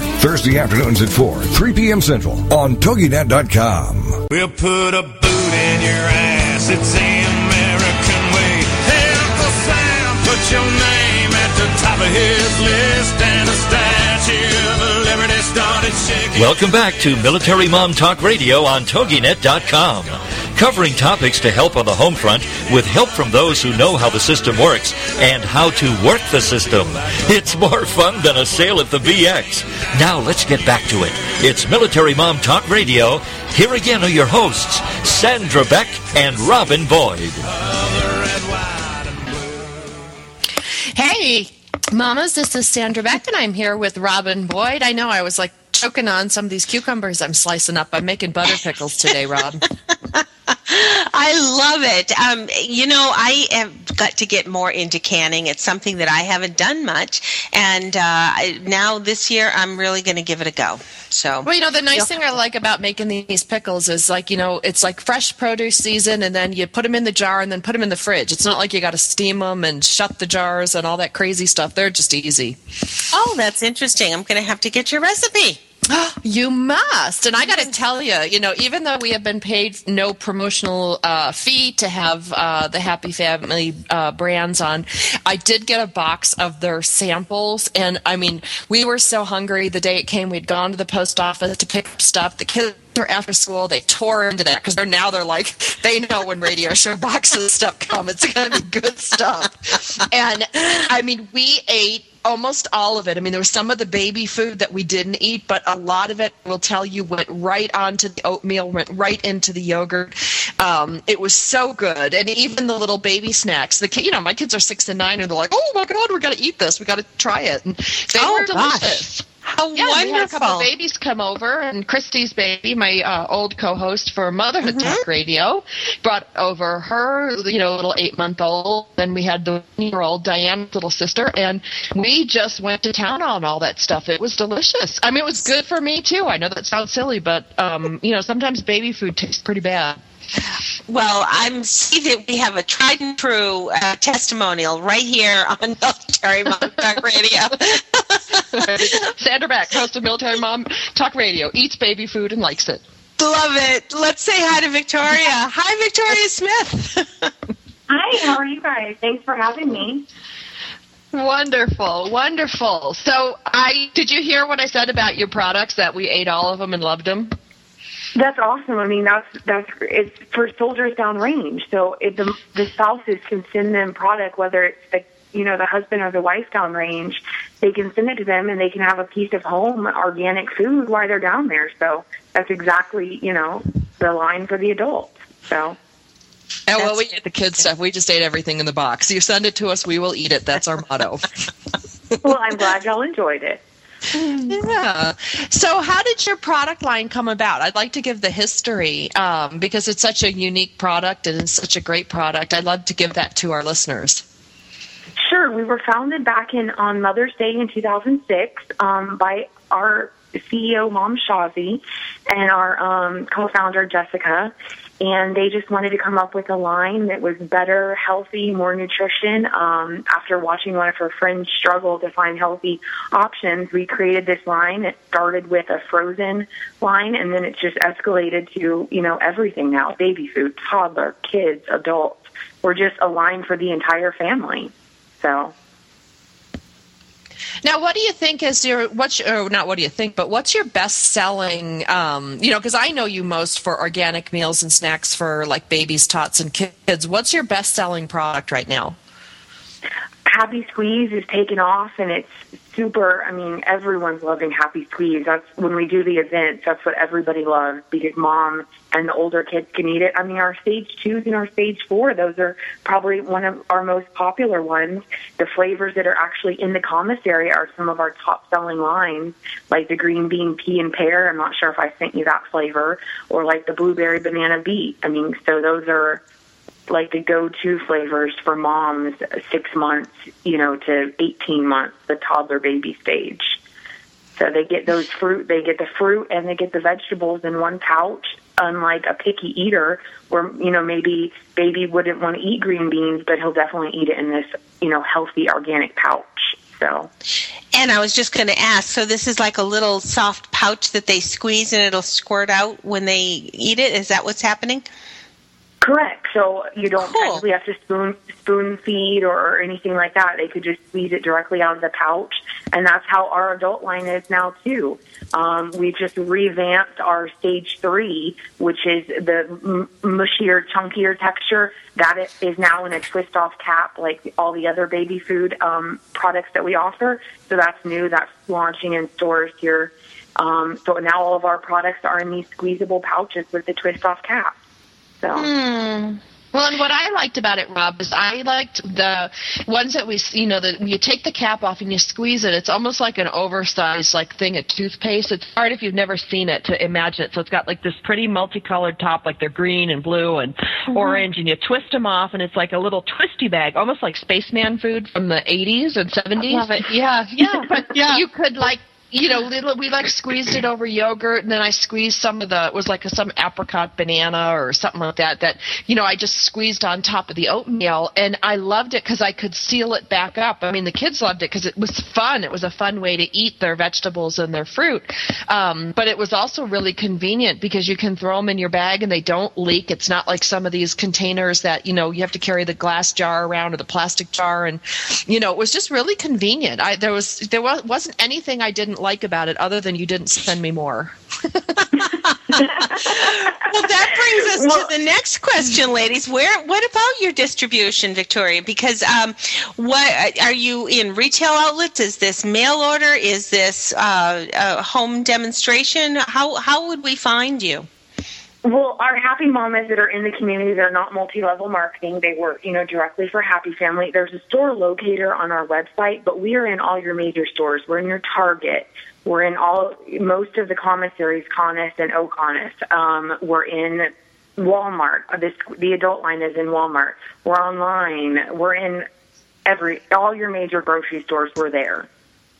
Thursday afternoons at 4, 3 p.m. Central on TogiNet.com. We'll put a boot in your ass. It's the American way. Hey, Uncle Sam, put your name at the top of his list, and the Statue of Liberty started shaking. Welcome back to Military Mom Talk Radio on TogiNet.com. Covering topics to help on the home front with help from those who know how the system works and how to work the system. It's more fun than a sale at the BX. Now let's get back to it. It's Military Mom Talk Radio. Here again are your hosts, Sandra Beck and Robin Boyd. Hey, mamas, this is Sandra Beck, and I'm here with Robin Boyd. I know I was like choking on some of these cucumbers I'm slicing up. I'm making butter pickles today, Rob. [LAUGHS] [LAUGHS] I love it. Um, you know, I have got to get more into canning. It's something that I haven't done much, and uh, I, now this year I'm really going to give it a go. So, Well, you know, the nice thing I like about making these pickles is like, you know, it's like fresh produce season and then you put them in the jar and then put them in the fridge. It's not like you got to steam them and shut the jars and all that crazy stuff. They're just easy. oh, that's interesting. I'm going to have to get your recipe. [GASPS] You must. And I got to tell you, you know, even though we have been paid no promotional uh, fee to have uh, the Happy Family uh, brands on, I did get a box of their samples. And I mean, we were so hungry the day it came. We'd gone to the post office to pick up stuff. The kids were after school. They tore into that because they're now they're like, they know when radio show boxes [LAUGHS] stuff come. It's going to be good stuff. And I mean, we ate almost all of it. I mean, there was some of the baby food that we didn't eat, but a lot of it, will tell you, went right onto the oatmeal, went right into the yogurt. Um, it was so good, and even the little baby snacks. The ki- you know, my kids are six and nine, and they're like, "Oh my god, we're gonna eat this. We got to try it." And they Oh, were gosh. How Yeah, we had a couple of babies come over, and Christy's baby, my uh, old co-host for Motherhood Mm-hmm. Talk Radio, brought over her, you know, little eight-month-old. Then we had the one-year-old Diane's little sister, and we just went to town on all that stuff. It was delicious. I mean, it was good for me too. I know that sounds silly, but um, you know, sometimes baby food tastes pretty bad. Well, I'm see that we have a tried and true uh, testimonial right here on [LAUGHS] Military Mom Talk Radio. [LAUGHS] Sandra Beck, host of Military Mom Talk Radio, eats baby food and likes it. Love it. Let's say hi to Victoria. Hi, Victoria Smith. [LAUGHS] Hi, how are you guys? Thanks for having me. Wonderful, wonderful. So, I did you hear what I said about your products? That we ate all of them and loved them. That's awesome. I mean, that's that's it's for soldiers downrange. So if the the spouses can send them product, whether it's the you know the husband or the wife downrange, they can send it to them, and they can have a piece of home organic food while they're down there. So that's exactly you know the line for the adults. So Oh well, we ate the kids stuff. We just ate everything in the box. You send it to us, we will eat it. That's our motto. [LAUGHS] well, I'm glad y'all enjoyed it. [LAUGHS] yeah. So, how did your product line come about? I'd like to give the history um, because it's such a unique product and it's such a great product. I'd love to give that to our listeners. Sure. We were founded back in on Mother's Day in 2006 um, by our CEO, Mom Shazi, and our um, co-founder, Jessica. And they just wanted to come up with a line that was better, healthy, more nutrition. Um, after watching one of her friends struggle to find healthy options, we created this line. It started with a frozen line, and then it just escalated to you know everything now: baby food, toddler, kids, adults. We're just a line for the entire family. So Now, what do you think is your what's your, or not? What do you think? But what's your best selling? Um, you know, because I know you most for organic meals and snacks for like babies, tots, and kids. What's your best selling product right now? Happy Squeeze is taking off and it's super. I mean, everyone's loving Happy Squeeze. That's when we do the events, that's what everybody loves because mom and the older kids can eat it. I mean, our stage twos and our stage four, those are probably one of our most popular ones. The flavors that are actually in the commissary are some of our top selling lines, like the green bean pea and pear. I'm not sure if I sent you that flavor, or like the blueberry banana beet. I mean, so those are like the go-to flavors for moms six months, you know, to 18 months, the toddler baby stage. So they get those fruit, they get the fruit and they get the vegetables in one pouch, unlike a picky eater where, you know, maybe baby wouldn't want to eat green beans, but he'll definitely eat it in this, you know, healthy organic pouch. So, And I was just going to ask. So this is like a little soft pouch that they squeeze and it'll squirt out when they eat it. Is that what's happening? Correct. So you don't actually have to spoon spoon feed or anything like that. They could just squeeze it directly out of the pouch, and that's how our adult line is now too. Um, we just revamped our stage three, which is the m- mushier, chunkier texture. That i- is now in a twist off cap, like all the other baby food um, products that we offer. So that's new. That's launching in stores here. Um, so now all of our products are in these squeezable pouches with the twist off cap. So. Hmm. Well, and what I liked about it, Rob, is I liked the ones that we, you know, that you take the cap off and you squeeze it. It's almost like an oversized like thing of toothpaste. It's hard if you've never seen it to imagine it. So it's got like this pretty multicolored top, like they're green and blue and mm-hmm. orange, and you twist them off, and it's like a little twisty bag, almost like spaceman food from the 80s and 70s. love it. Yeah. yeah, [LAUGHS] but you could like you know, we like squeezed it over yogurt, and then I squeezed some of the it was like some apricot banana or something like that. That you know, I just squeezed on top of the oatmeal, and I loved it because I could seal it back up. I mean, the kids loved it because it was fun. It was a fun way to eat their vegetables and their fruit, um, but it was also really convenient because you can throw them in your bag and they don't leak. It's not like some of these containers that you know you have to carry the glass jar around or the plastic jar, and you know, it was just really convenient. I there was there was, wasn't anything I didn't like about it other than you didn't send me more. [LAUGHS] Well, that brings us to the next question, ladies. Where? What about your distribution, Victoria? Because um, what are you in retail outlets? Is this mail order? Is this uh, a home demonstration? How how would we find you? Well, our happy mamas that are in the community, they're not multi-level marketing. They work, you know, directly for Happy Family. There's a store locator on our website, but we are in all your major stores. We're in your Target. We're in all most of the commissaries, CONUS and OCONUS. Um, we're in Walmart. This the adult line is in Walmart. We're online. We're in every all your major grocery stores. We're there.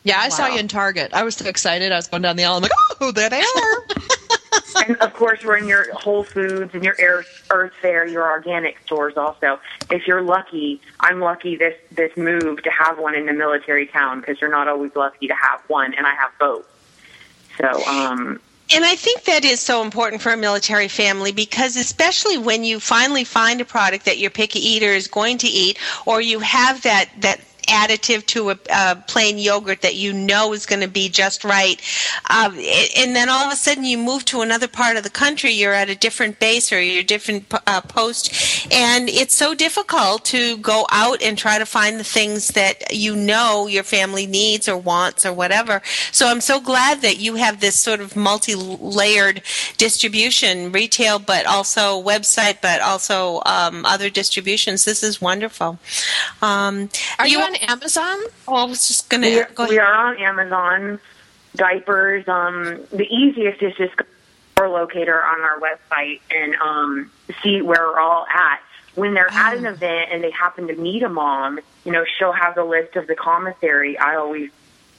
Yeah, I saw you in Target. I was so excited. I was going down the aisle. I'm like, oh, there they are. [LAUGHS] and of course, we're in your Whole Foods and your Earth, Earth Fare, your organic stores also. If you're lucky, I'm lucky this this move to have one in the military town because you're not always lucky to have one, and I have both. So, um, And I think that is so important for a military family because, especially when you finally find a product that your picky eater is going to eat, or you have that that additive to a uh, plain yogurt that you know is going to be just right, um, and then all of a sudden you move to another part of the country, you're at a different base or you're a different uh, post, and it's so difficult to go out and try to find the things that you know your family needs or wants or whatever. So I'm so glad that you have this sort of multi-layered distribution, retail, but also website, but also um, other distributions. This is wonderful. Um, Are you, on Amazon? Oh, I was just going we, to go we are on Amazon. Diapers. Um, the easiest is just go our locator on our website and um, see where we're all at. When they're at an event and they happen to meet a mom, you know, she'll have the list of the commissary. I always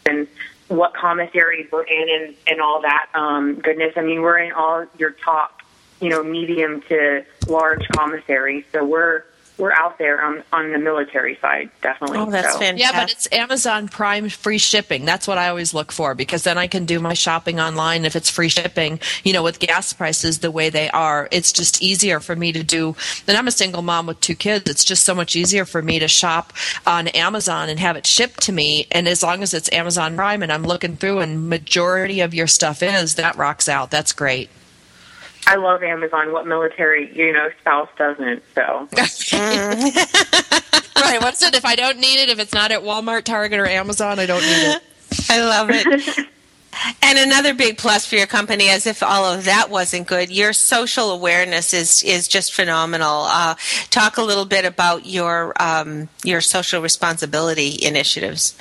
and what commissaries we're in and, and all that um, goodness. I mean, we're in all your top, you know, medium to large commissaries. So we're we're out there on on the military side, definitely. Oh, that's so. fantastic. Yeah, but it's Amazon Prime free shipping. That's what I always look for because then I can do my shopping online if it's free shipping. You know, with gas prices the way they are, it's just easier for me to do. And I'm a single mom with two kids. It's just so much easier for me to shop on Amazon and have it shipped to me. And as long as it's Amazon Prime and I'm looking through and majority of your stuff is, that rocks out. That's great. I love Amazon. What military, you know, spouse doesn't? So [LAUGHS] right. What's it? If I don't need it, if it's not at Walmart, Target, or Amazon, I don't need it. I love it. [LAUGHS] And another big plus for your company, as if all of that wasn't good, your social awareness is is just phenomenal. Uh, talk a little bit about your um, your social responsibility initiatives.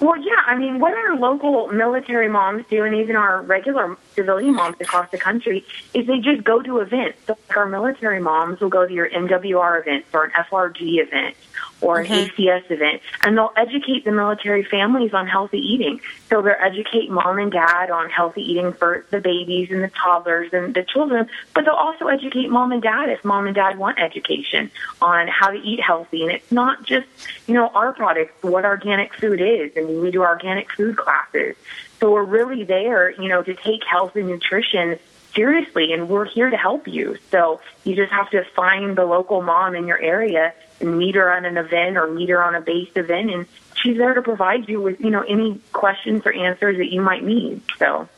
Well, yeah, I mean, what our local military moms do, and even our regular civilian moms across the country, is they just go to events. So like our military moms will go to your MWR events or an FRG event, or an ACS event, and they'll educate the military families on healthy eating. So they'll educate mom and dad on healthy eating for the babies and the toddlers and the children, but they'll also educate mom and dad if mom and dad want education on how to eat healthy. And it's not just, you know, our products, what organic food is. I mean, we do organic food classes. So we're really there, you know, to take health and nutrition seriously and we're here to help you. So you just have to find the local mom in your area meet her on an event or meet her on a base event and she's there to provide you with, you know, any questions or answers that you might need. So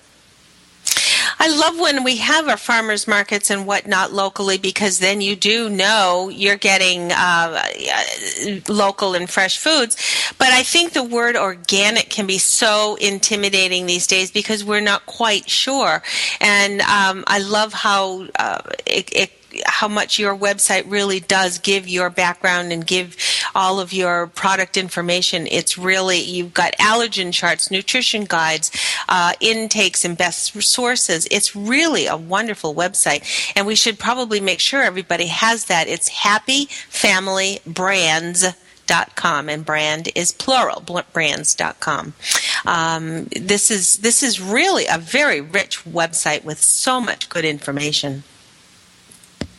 I love when we have our farmers markets and whatnot locally because then you do know you're getting uh, local and fresh foods. But I think the word organic can be so intimidating these days because we're not quite sure. And um, I love how uh, it, it how much your website really does give your background and give all of your product information. It's really, you've got allergen charts, nutrition guides, uh, intakes, and best sources. It's really a wonderful website. And we should probably make sure everybody has that. It's Happy Family Brands dot com and brand is plural brands.com um, this is this is really a very rich website with so much good information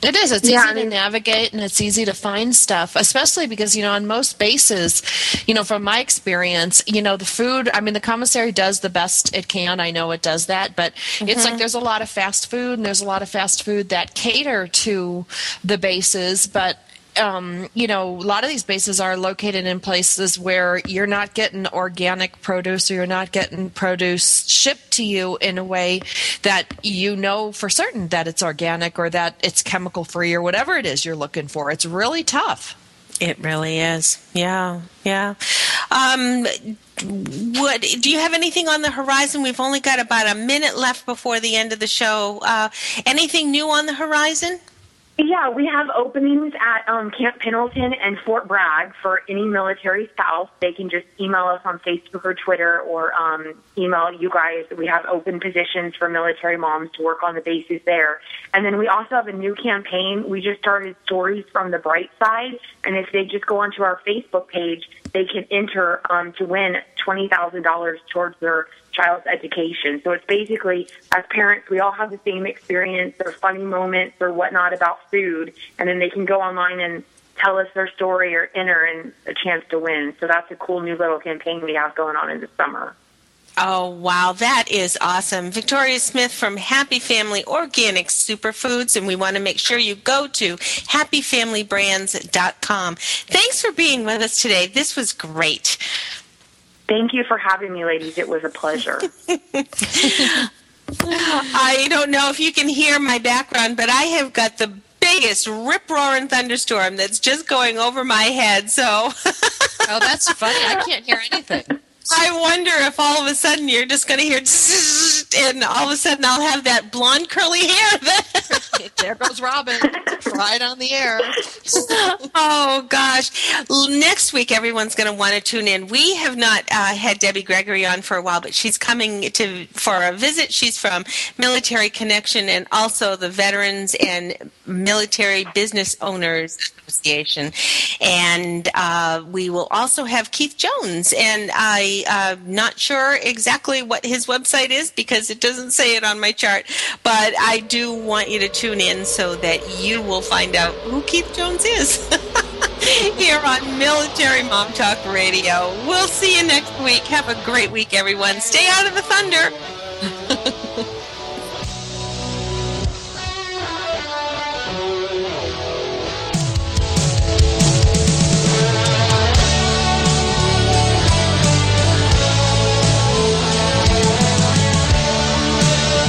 it is. It's Yeah, easy I mean- to navigate and it's easy to find stuff, especially because, you know, on most bases, you know, from my experience, you know, the food, I mean, the commissary does the best it can. I know it does that, but it's like mm-hmm. there's a lot of fast food and there's a lot of fast food that cater to the bases, but um, you know, a lot of these bases are located in places where you're not getting organic produce or you're not getting produce shipped to you in a way that you know for certain that it's organic or that it's chemical free or whatever it is you're looking for. It's really tough. It really is. Yeah, yeah. Um, what do you have anything on the horizon? We've only got about a minute left before the end of the show. Uh, anything new on the horizon? Yeah, we have openings at um, Camp Pendleton and Fort Bragg for any military spouse. They can just email us on Facebook or Twitter or um, email you guys. We have open positions for military moms to work on the bases there. And then we also have a new campaign. We just started Stories from the Bright Side. And if they just go onto our Facebook page, they can enter um, to win $20,000 towards their child's education. So it's basically, as parents, we all have the same experience or funny moments or whatnot about food, and then they can go online and tell us their story or enter and a chance to win. So that's a cool new little campaign we have going on in the summer. Oh, wow. That is awesome. Victoria Smith from Happy Family Organic Superfoods, and we want to make sure you go to happyfamilybrands.com. Thanks for being with us today. This was great. Thank you for having me, ladies. It was a pleasure. [LAUGHS] I don't know if you can hear my background, but I have got the biggest rip roaring thunderstorm that's just going over my head. So Oh, that's funny. I can't hear anything. [LAUGHS] I wonder if all of a sudden you're just going to hear and all of a sudden I'll have that blonde curly hair. [LAUGHS] there goes Robin. Right on the air. oh gosh! Next week, everyone's going to want to tune in. We have not uh, had Debbie Gregory on for a while, but she's coming to for a visit. She's from Military Connection and also the Veterans and Military Business Owners Association, and uh, we will also have Keith Jones. And I am not sure exactly what his website is because it doesn't say it on my chart, but I do want you to tune in so that you will find out who Keith Jones is. [LAUGHS] Here on Military Mom Talk Radio. We'll see you next week. Have a great week, everyone. Stay out of the thunder. [LAUGHS]